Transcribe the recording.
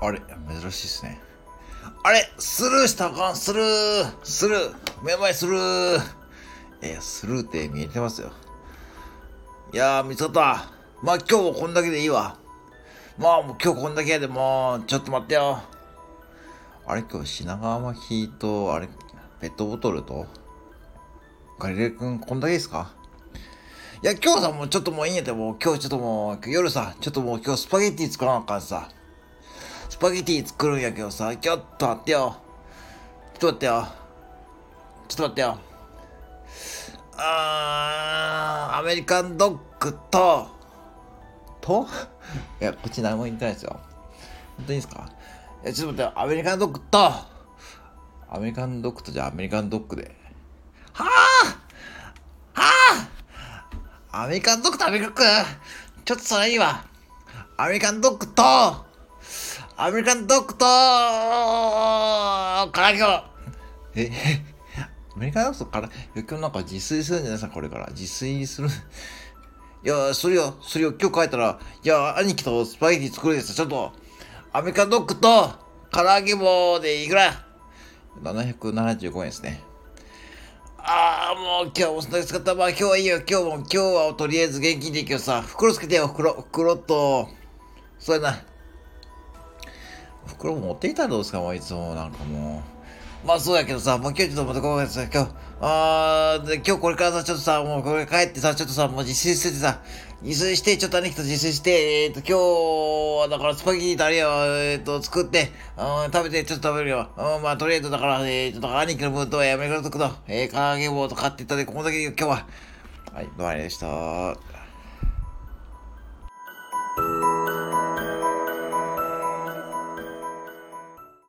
あれ珍しいですね。あれスルーしたかんスルースルー目の前スルーえー、スルーって見えてますよ。いやー、見つかった。まあ今日もこんだけでいいわ。まあもう今日こんだけやでもう、ちょっと待ってよ。あれ今日品川巻きと、あれ、ペットボトルと、ガリレー君こんだけですか？いや、今日さ、もうちょっともういいんやて、もう今日ちょっともう、夜さ、ちょっともう今日スパゲッティ作らなあかんさ。パゲティ作るんやけどさ、ちょっと待ってよ。ちょっと待ってよ。ちょっと待ってよ。あー、アメリカンドッグと、と？いや、こっち何も言ってないですよ。本当にいいですか？いや、ちょっと待ってよ。アメリカンドッグと、アメリカンドッグとじゃあアメリカンドッグで。はあはあアメリカンドッグとアメリカンドッグちょっとそれいいわ。アメリカンドッグと、アメリカンドッグと、唐揚げを。え、アメリカンドッグと唐揚げ、今日なんか自炊するんじゃないですか、これから。自炊する。いや、それよ、それよ、今日帰ったら、いや、兄貴とスパゲティ作るですちょっと、アメリカンドッグと、唐揚げ棒でいくら ?775 円ですね。ああ、もう今日もそんなに使った。まあ今日はいいよ。今日も、今日はとりあえず現金でいいけどさ、袋つけてよ、袋、袋と、そうやな。袋持っていたらどうですかもういつもなんかもう。まあそうやけどさ、もう今日ちょっとまたごめんなさい。今日、あーで、今日これからさ、ちょっとさ、もうこれ帰ってさ、ちょっとさ、もう自炊しててさ、自炊して、ちょっと兄貴と自炊して、えっ、ー、と、今日はだからスパゲティとあれよ、えっ、ー、と、作って、うん、食べて、ちょっと食べるよ。うん、まあとりあえずだから、えー、ちょっと兄貴の分とは、やめろとくと、えー、唐揚げ棒と買っていったで、ここだけ今日は。はい、どうもありがとうございました。